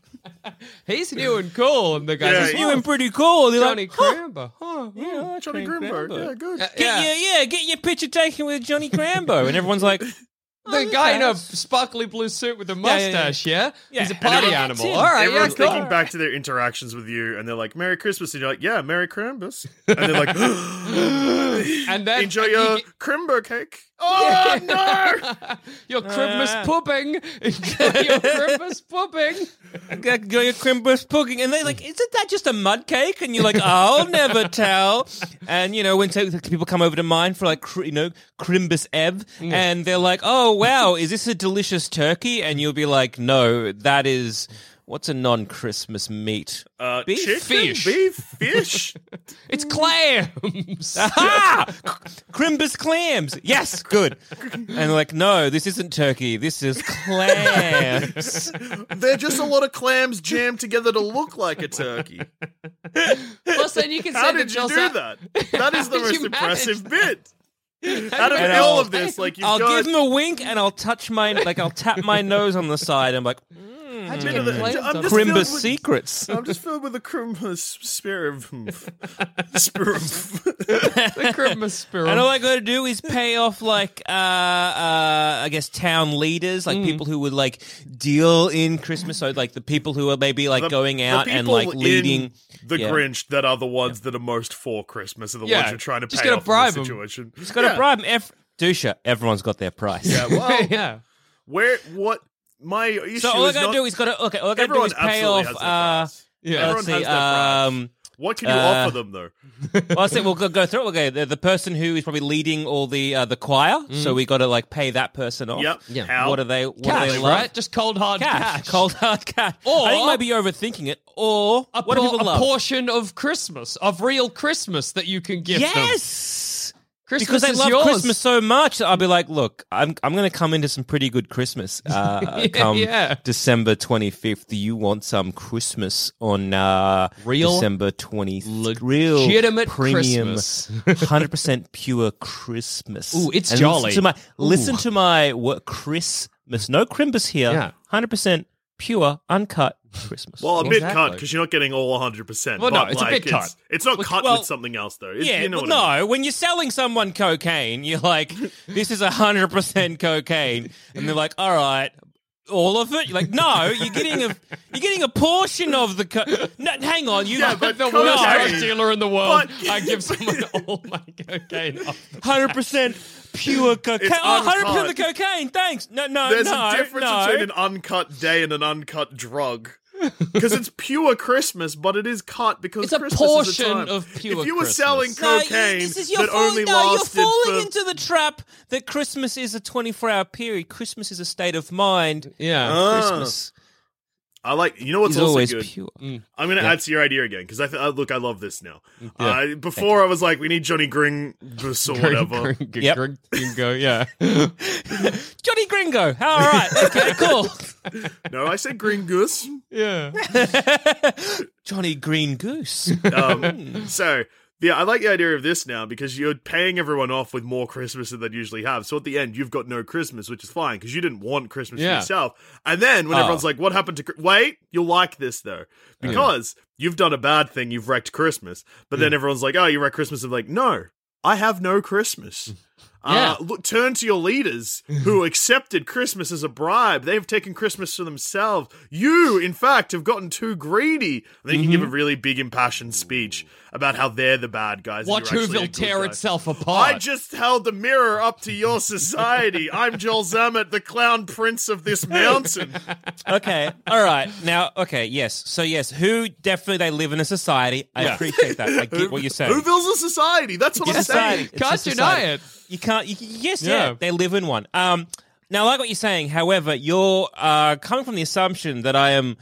he's new and cool, and the guy's Yeah, like, you oh, Doing pretty cool." They're Johnny like, huh, Crambo. Huh, yeah, Johnny Grimberg. Yeah, good. Uh, yeah. Get your, yeah, get your picture taken with Johnny Crambo, and everyone's like, The oh, guy in a sparkly blue suit with a yeah, yeah. mustache, yeah? Yeah. He's a And party everyone- animal. Tim, All right, yeah, Everyone's cool. thinking back to their interactions with you, and they're like, "Merry Christmas," and you're like, "Yeah, Merry Krampus," and they're like, And then "Enjoy and your you Crimber cake." Oh no! get- your Christmas Uh. pudding. Enjoy your Christmas pudding. Got go your Crimbus pudding, and they're like, "Isn't that just a mud cake?" And you're like, "I'll never tell." And you know, when so- people come over to mine for like, you know, Crimbus Ebb, and they're like, "Oh wow, is this a delicious turkey?" And you'll be like, "No, that is." What's a non-Christmas meat? Uh, Beef? chicken, Fish. beef, fish. It's clams. Aha! Crimbus clams. Yes, good. And like, "No, this isn't turkey. This is clams." They're just a lot of clams jammed together to look like a turkey. Plus, then you can How did you do out- that? That is the most impressive manage bit. Out of And all of this, like you've I'll got give him a wink and I'll touch my like I'll tap my nose on the side. I'm like How'd you get of the- clams I'm on just filled Crimbus with- secrets. I'm just filled with the Crimbus spirit. spirit. the Christmas spirit. And all I got to do is pay off like uh uh I guess town leaders, Mm. like people who would like deal in Christmas. So like the people who are maybe like The- going out and people like in leading. the Yeah. Grinch that are the ones that are most for Christmas are the Yeah, ones you're trying to just pay gotta off bribe in 'em. the situation. Just got to yeah. bribe 'em. Ev- Duscher, everyone's got their price. Yeah, well, yeah. where what my issue So all I gotta not, do is gotta okay. All I gotta do is pay off. Uh. Yeah. Everyone let's see. has their price. Um, What can you uh, offer them though? well, I said we'll go, go through. it. Okay, the, the person who is probably leading all the uh, the choir. So we got to like pay that person off. Yep. Yeah. How? What are they? What Cash, do they love? right? Just cold hard cash, cash. cold hard cash. Or- I think maybe you're overthinking it. Or a, what do por- people a love? portion of Christmas, of real Christmas that you can give them. yes, Christmas because they is love yours. Christmas so much. I'll be like, look, I'm I'm going to come into some pretty good Christmas. Uh, come Yeah. December 25th. Do you want some Christmas on uh, Real, December 20th? Real legitimate premium, Christmas. 100% pure Christmas. Ooh, it's And jolly. Listen to my listen Ooh. to my what Christmas. No Crimbus here. Yeah. 100% pure, uncut Christmas. Well, a bit Exactly. cut because you're not getting all 100. percent Well, no, but it's a like, bit cut. It's not cut well, with something else though. It's, Yeah, you know but what I mean. no, when you're selling someone cocaine, you're like, this is 100% cocaine. And they're like, all right, all of it? You're like, no, you're getting a you're getting a portion of the co- no, hang on, you Yeah, but the worst drug dealer in the world. But- I give someone all my cocaine. 100% pure cocaine. Oh, 100% of the cocaine. Thanks. No, no, There's no. a difference no. between an uncut day and an uncut drug. Because it's pure Christmas, but it is cut because It's a Christmas is portion a time. of pure If you were Christmas. selling No, you- cocaine this is- you're that falling- only no, lasted you're falling for into the trap that Christmas is a 24 hour period. Christmas is a state of mind. Yeah. Ah. Christmas. I like. You know what's He's also always good? pure. I'm going to add to your idea again because I th- uh, look. I love this now. Uh, before I was like, we need Johnny Gringus or whatever. Yep. Gringo, yeah. Johnny Gringo. All right. Okay. Cool. no, I said green goose. yeah. Johnny Green Goose. Um, hmm. so yeah, I like the idea of this now because you're paying everyone off with more Christmas than they'd usually have. So at the end, you've got no Christmas, which is fine because you didn't want Christmas Yeah. yourself. And then when Oh. everyone's like, "What happened to?" Chri-" Wait, you'll like this though because you've done a bad thing. You've wrecked Christmas, but then hmm. everyone's like, "Oh, you wrecked Christmas." I'm like, "No, I have no Christmas." Hmm. Yeah. Uh, look, turn to your leaders who accepted Christmas as a bribe. They've taken Christmas for themselves. You, in fact, have gotten too greedy. And then you can give a really big, impassioned speech about how they're the bad guys. Watch you're actually a Whoville tear guy. itself apart. I just held the mirror up to your society. I'm Joel Zammit, the clown prince of this mountain. okay. All right. Now, okay. Yes. So, yes, who definitely they live in a society. I Yeah. appreciate that. I get what you're saying. Whoville's a society. That's what It's I'm a society. saying. It's Can't deny society. it. You can't. You, yes, Yeah. yeah. They live in one. Um. Now, I like what you're saying. However, you're uh, coming from the assumption that I am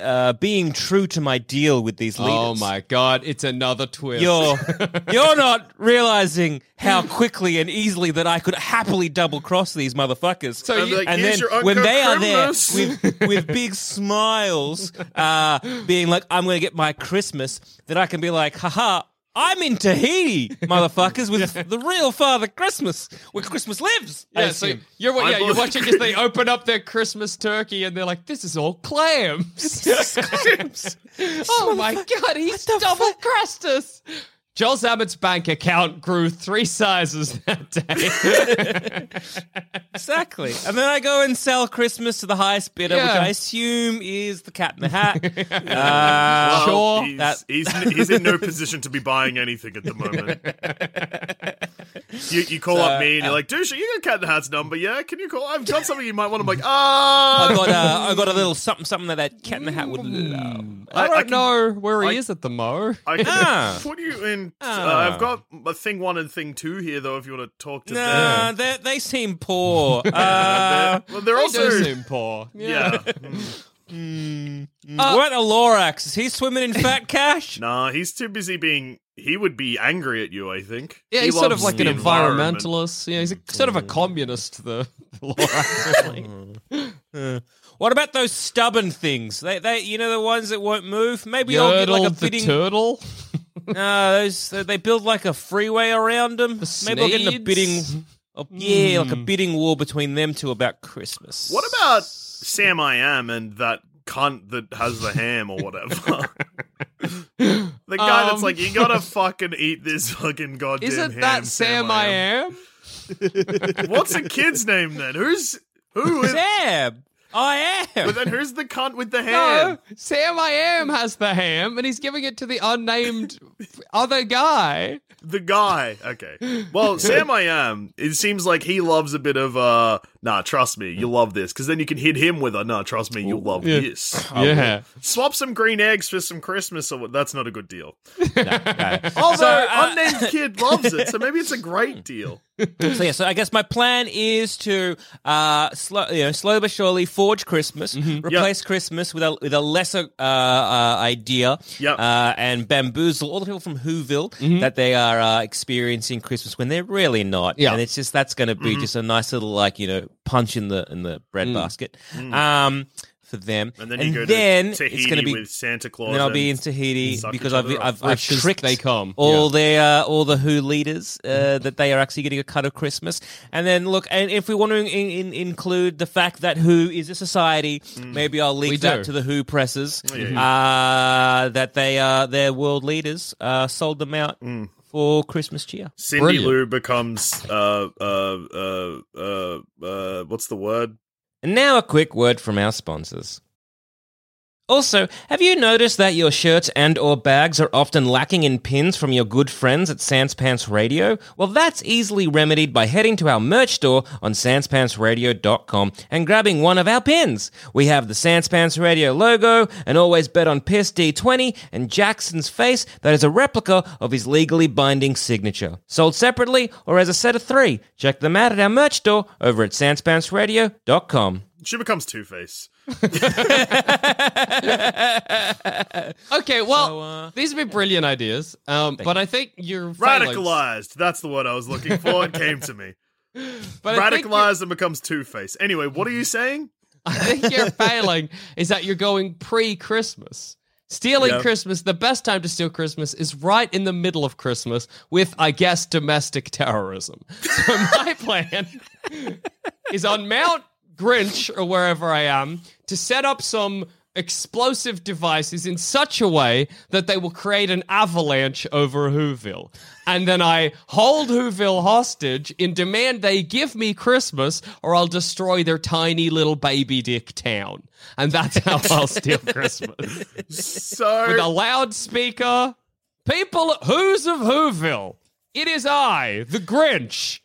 uh, being true to my deal with these leaders. Oh my god, it's another twist. You're you're not realizing how quickly and easily that I could happily double cross these motherfuckers. So I'm you- like, and here's then your when Uncle they are there Christmas. with with big smiles, uh, being like, "I'm going to get my Christmas," then I can be like, "Haha." I'm in Tahiti, motherfuckers, with the real Father Christmas, where Christmas lives. I yeah, so assume. you're, I yeah, you're believe- watching as they open up their Christmas turkey and they're like, this is all clams. Clams. oh my god, he's double crossed us. Joel Zammit's bank account grew three sizes that day. Exactly. And then I go and sell Christmas to the highest bidder, which I assume is the cat in the hat. uh, Well, Sure, He's, that- he's, he's in no position to be buying anything at the moment. you, you call up me and you're like, Duscher, you got Cat in the Hat's number, yeah? Can you call? I've got something you might want. I'm like, ah. I got a, I got a little something, something that that cat in the hat would Mm. love. I don't can- know where he I- is at the mo. I can Ah. put you in. Uh, Ah. I've got a thing one and thing two here, though. If you want to talk to Nah, them, they they seem poor. Uh, well, they're He also does seem poor. yeah. what a Lorax? Is he swimming in fat cash? nah, he's too busy being. He would be angry at you. I think. Yeah, He he's sort of like an environmentalist. Yeah, he's a, sort of a communist. The, the Lorax, really. What about those stubborn things? They, they, you know, the ones that won't move. Maybe I'll get like a the bidding. turtle. No, those they build like a freeway around them. Maybe I'll get in a Sneeds? bidding. Oh, yeah, like a bidding war between them two about Christmas. What about Sam I Am and that cunt that has the ham or whatever? the guy that's Um, like, you gotta fucking eat this fucking goddamn Isn't ham, that Sam I am? What's the kid's name then? Who's who is? Sam? I am. But then who's the cunt with the ham? No? Sam I am has the ham, and he's giving it to the unnamed other guy. The guy. Okay. Well, Sam I am. It seems like he loves a bit of uh. Nah, trust me, you love this because then you can hit him with a. Nah, trust me, you'll love Yeah. this. Yeah. Swap some green eggs for some Christmas or what? That's not a good deal. Okay. Although So, uh, unnamed kid loves it, so maybe it's a great deal. So yeah, so I guess my plan is to uh, slow, you know, slowly but surely forge Christmas, replace Christmas with a with a lesser uh, uh, idea, Yep. uh, and bamboozle all the people from Whoville that they are uh, experiencing Christmas when they're really not. Yeah. and it's just that's going to be just a nice little like you know punch in the in the bread basket. Um, for them, And then you go then to Tahiti it's going to be with Santa Claus. and then I'll be in Tahiti because I've I've. I've Rich as tricked they come, all their uh, all the Who leaders uh, that they are actually getting a cut of Christmas. And then look, and if we want to in, in, include the fact that Who is a society, maybe I'll leak We that do. to the Who presses yeah. uh, that they are their world leaders uh, sold them out for Christmas cheer. Cindy Brilliant. Lou becomes uh uh uh uh uh what's the word? And now a quick word from our sponsors. Also, have you noticed that your shirts and or bags are often lacking in pins from your good friends at Sans Pants Radio? Well, that's easily remedied by heading to our merch store on sanspantsradio.com and grabbing one of our pins. We have the Sans Pants Radio logo, an always bet on piss D20, and Jackson's face that is a replica of his legally binding signature. Sold separately or as a set of three. Check them out at our merch store over at sanspantsradio.com. She becomes Two Face. Okay, well, So, uh, these have been brilliant ideas, um, but I think you're failing. Radicalized. That's the word I was looking for. It came to me. But I think you're- Radicalized and becomes Two Face. Anyway, what are you saying? I think you're failing is that you're going pre-Christmas. Stealing Yeah. Christmas, the best time to steal Christmas is right in the middle of Christmas with, I guess, domestic terrorism. So my plan is on Mount Grinch or wherever I am to set up some explosive devices in such a way that they will create an avalanche over Whoville. And then I hold Whoville hostage in demand they give me Christmas or I'll destroy their tiny little baby dick town. And that's how I'll steal Christmas. So With a loudspeaker. People, who's of Whoville? It is I, the Grinch.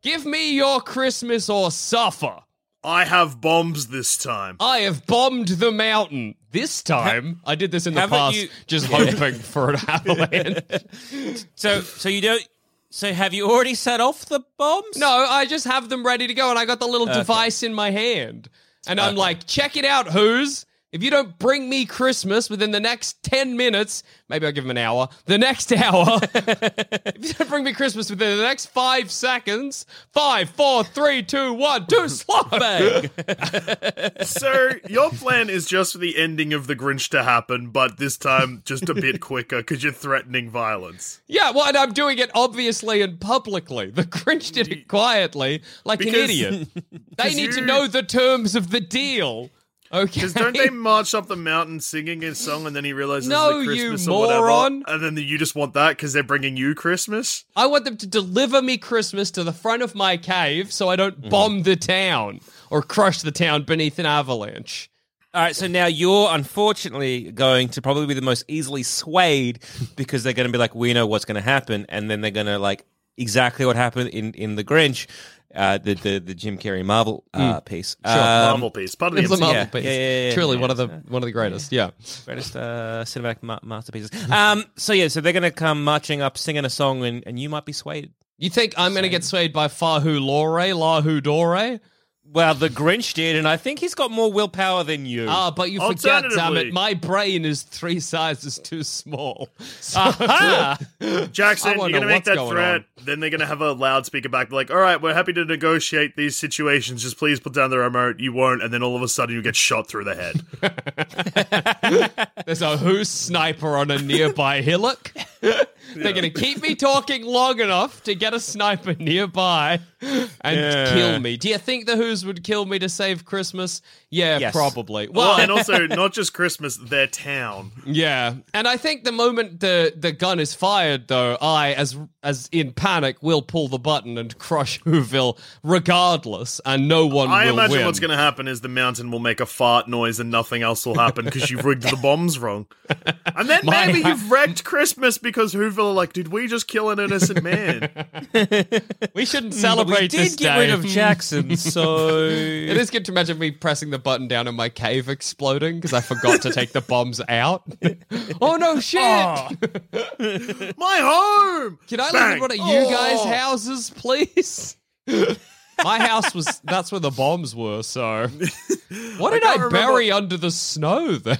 Give me your Christmas or suffer. I have bombs this time. I have bombed the mountain. This time, I did this in the Haven't past, you- just hoping for an avalanche. So, so you don't. So, have you already set off the bombs? no, I just have them ready to go, and I got the little device in my hand. And I'm like, check it out, who's? If you don't bring me Christmas within the next 10 minutes, maybe I'll give him an hour, the next hour, if you don't bring me Christmas within the next five seconds, five, four, three, two, one, two, slot bang. so your plan is just for the ending of the Grinch to happen, but this time just a bit quicker because you're threatening violence. Yeah, well, and I'm doing it obviously and publicly. The Grinch did it quietly, like an idiot. They need to know the terms of the deal. Okay. Because don't they march up the mountain singing a song and then he realizes No, it's like you Christmas or whatever, moron. and then you just want that because they're bringing you Christmas? I want them to deliver me Christmas to the front of my cave so I don't mm-hmm. bomb the town or crush the town beneath an avalanche. All right, so now you're unfortunately going to probably be the most easily swayed because they're going to be like, we know what's going to happen, and then they're going to like exactly what happened in in the Grinch, uh, the the the Jim Carrey Marvel uh, piece. Sure. Um, Marvel piece. Part of the It's a MCU. Marvel yeah, piece. yeah, yeah, yeah, Truly yeah, one of the it's, one of the greatest. Yeah. greatest uh, cinematic ma- masterpieces. Um, so yeah, so they're going to come marching up, singing a song, and, and you might be swayed. You think I'm going to get swayed by Fahu Lore, Lahu Dore? Well, the Grinch did, and I think he's got more willpower than you. Ah, but you forget, damn Alternatively- it, my brain is three sizes too small. So Jackson, I you're wanna going to know make what's that going threat. Then they're going to have a loudspeaker back, like, all right, we're happy to negotiate these situations. Just please put down the remote. You won't. And then all of a sudden you get shot through the head. There's a who's sniper on a nearby hillock. They're going to keep me talking long enough to get a sniper nearby and Yeah. kill me. Do you think the Who's would kill me to save Christmas? Yeah, Yes. probably. well, Well, and also, not just Christmas, their town. yeah. And I think the moment the, the gun is fired, though, I, as as in panic, will pull the button and crush Whoville regardless, and no one will. I will imagine win. what's going to happen is the mountain will make a fart noise and nothing else will happen because you've rigged the bombs wrong. And then My maybe ha- you've wrecked Christmas because Whoville are like, did we just kill an innocent man? we shouldn't mm, But celebrate we did this get day. rid of Jackson, so It is good to imagine me pressing the button down in my cave exploding because I forgot to take the bombs out. oh no, shit! Ah. My home! Can I live Bang. in one of you guys' Oh. houses, please? my house was that's where the bombs were, so what did I, can't bury under the snow then?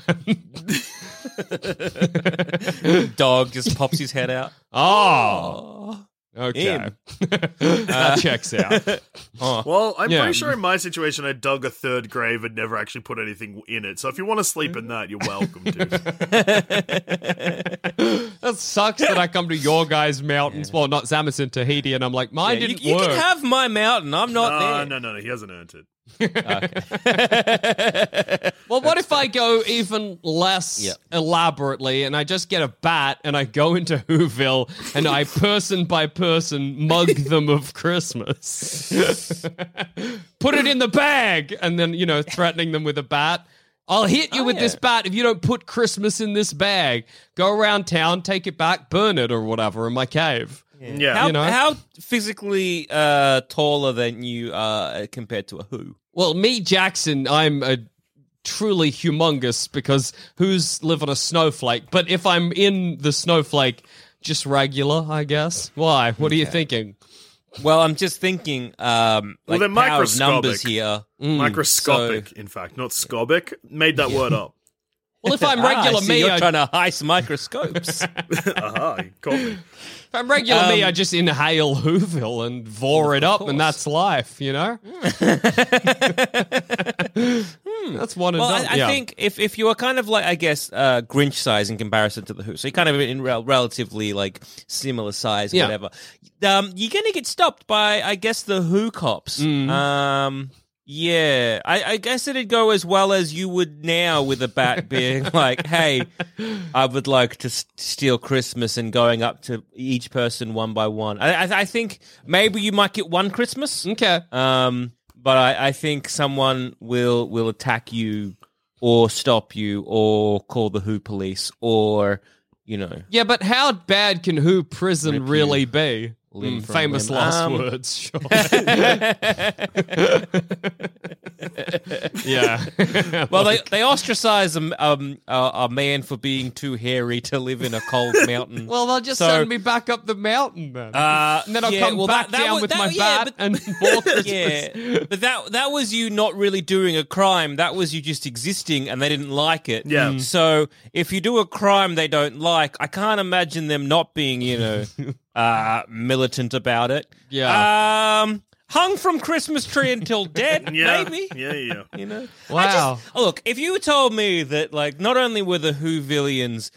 dog just pops his head out. oh. Okay. Him. that checks out. Well, I'm Yeah. pretty sure in my situation, I dug a third grave and never actually put anything in it. So if you want to sleep in that, you're welcome to. That sucks that I come to your guys' mountains. Well, not Zammit's and Tahiti, and I'm like, mine you didn't you work. can have my mountain. I'm not Uh, there. no, no, no. He hasn't earned it. Well, what if I go even less Yeah. elaborately and I just get a bat and I go into Whoville and I person by person mug them of Christmas? Put it in the bag and then, you know, threatening them with a bat. I'll hit you Oh, with yeah. this bat if you don't put Christmas in this bag. Go around town, take it back, burn it or whatever in my cave. Yeah. How, You know? how physically uh, taller than you are compared to a who? Well, me, Jackson, I'm a truly humongous because who's live on a snowflake? But if I'm in the snowflake, just regular, I guess. Why? What are you thinking? Well, I'm just thinking, um, Well, like they're power of numbers microscopic. here. Microscopic, in fact, not scobic. Made that word up. Well, if I'm Ah, I regular see me, you're I, trying to heist microscopes. Aha, you caught me. I'm regular me, I just inhale Whoville and vor it up, and that's life, you know. That's one Well. I, I yeah. think if, if you are kind of like, I guess, uh, Grinch size in comparison to the Who, so you're kind of in rel- relatively like similar size, Yeah. whatever. Um, you're gonna get stopped by, I guess, the Who cops. Mm-hmm. Um, yeah, I, I guess it'd go as well as you would now with a bat being like, "Hey, I would like to s- steal Christmas," and going up to each person one by one. I, I, I think maybe you might get one Christmas. okay. Um, but I, I think someone will will attack you or stop you or call the Who police or you know. Yeah, but how bad can Who prison really be? Limb Mm, from famous limb. last Um, words. Sure. yeah. Well, they they ostracize a, um, a, a man for being too hairy to live in a cold mountain. Well, they'll just So- send me back up the mountain then. Uh, and then I'll yeah, come well, back that- that down was- with that- my yeah, bat but- and more Christmas. yeah, but that that was you not really doing a crime. That was you just existing, and they didn't like it. Yeah. Mm. So if you do a crime they don't like, I can't imagine them not being, you know, uh, militant about it. Yeah. Um, hung from Christmas tree until dead. Yeah, Maybe. Yeah, yeah. You know. Wow. just- oh, look, if you told me that, like, not only were the Whovillians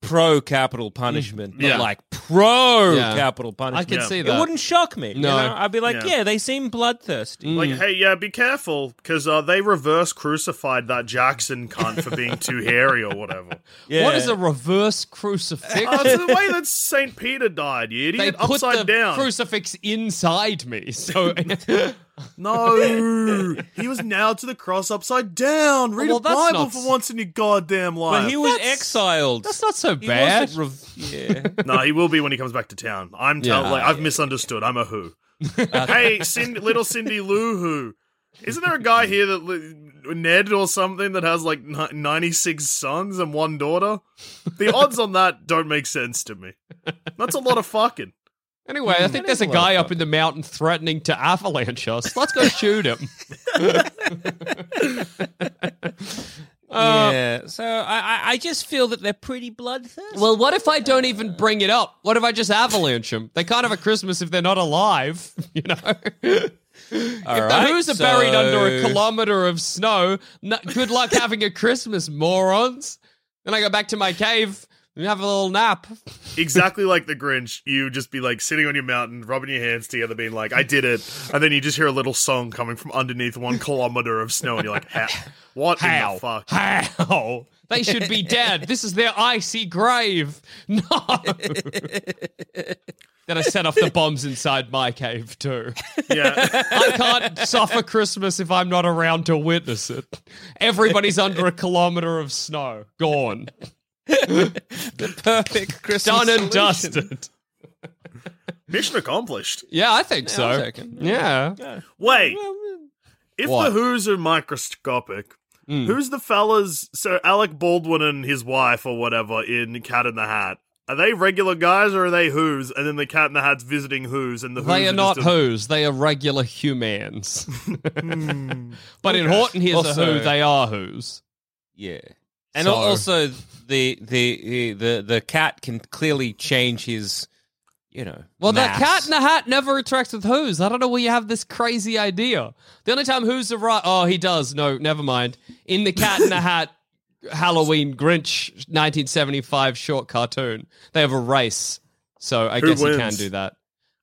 pro capital mm. punishment, but Yeah. like pro Yeah. capital I punishment, can Yeah. see that. it wouldn't shock me. you No. know? I'd be like, Yeah. yeah, they seem bloodthirsty. Like, mm. hey, yeah, be careful because uh, they reverse crucified that Jackson cunt for being too hairy or whatever. Yeah. What is a reverse crucifix? Oh, it's the way that Saint Peter died, you they idiot. put Upside the down. crucifix inside me. So no, he was nailed to the cross upside down. Read Well, a that's Bible not for once in your goddamn life. But he was That's- exiled. that's not so He bad. wasn't rev- yeah. no, he will be when he comes back to town. I'm Yeah. like, I've misunderstood. I'm a who. hey, Cindy, little Cindy Lou Who. Isn't there a guy here that li- Ned or something that has like ni- 96 sons and one daughter? The odds on that don't make sense to me. That's a lot of fucking. Anyway, I hmm. think there's a is a lot guy up in the mountain threatening to avalanche us. Let's go shoot him. Uh, yeah. So I, I, I just feel that they're pretty bloodthirsty. Well, what if I don't even bring it up? What if I just avalanche them? They can't have a Christmas if they're not alive, you know? if the right, Who's are buried under a kilometer of snow, no, good luck having a Christmas, morons. Then I go back to my cave and have a little nap. Exactly like the Grinch, you just be like sitting on your mountain, rubbing your hands together, being like, I did it. And then you just hear a little song coming from underneath one kilometer of snow, and you're like, how? What in How? the fuck? How? They should be dead. This is their icy grave. No. then I set off the bombs inside my cave too. Yeah. I can't suffer Christmas if I'm not around to witness it. Everybody's under a kilometer of snow. Gone. Perfect Christmas Done and solution. dusted. Mission accomplished. Yeah, I think I'll so. take it. Yeah. Wait. If What? the Who's are microscopic, Hmm. who's the fellas? So Alec Baldwin and his wife or whatever in Cat in the Hat. Are they regular guys or are they Who's? And then the Cat in the Hat's visiting Who's, and the Who's They are not just a- Who's. They are regular humans. but in Horton Here's a Also- Who, they are Who's. Yeah. And So- also the, the the the cat can clearly change his you know. Well, mass. the cat in the hat never interacts with Who's. I don't know where you have this crazy idea. The only time Who's are right. Oh, he does. No, never mind. In the Cat in the Hat Halloween Grinch 1975 short cartoon, they have a race. So I Who guess he can do that.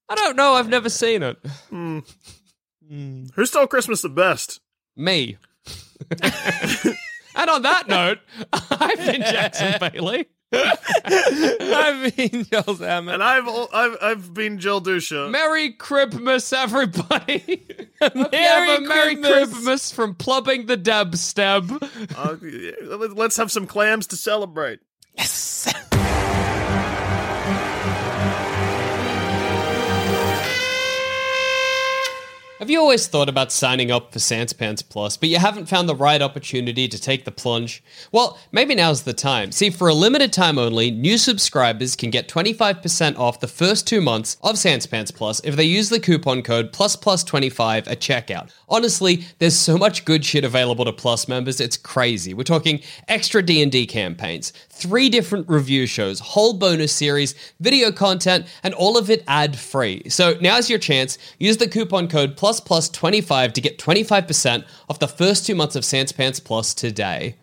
I don't know. I've never seen it. Hmm. Hmm. Who stole Christmas the best? Me. and on that note, I've been Jackson Bailey. I've been Joel Zammit. And I've al- I've I've been Joel Duscher. Merry Christmas, everybody. Merry have a Merry Christmas. Christmas from plubbing the dab stab. Uh, let- let's have some clams to celebrate. Have you always thought about signing up for Sanspants Plus, but you haven't found the right opportunity to take the plunge? Well, maybe now's the time. See, for a limited time only, new subscribers can get 25% off the first two months of Sanspants Plus if they use the coupon code PlusPlus25 at checkout. Honestly, there's so much good shit available to Plus members, it's crazy. We're talking extra D&D campaigns, three different review shows, whole bonus series, video content, and all of it ad-free. So now's your chance. Use the coupon code plus plus 25 to get 25% off the first two months of Sans Pants Plus today.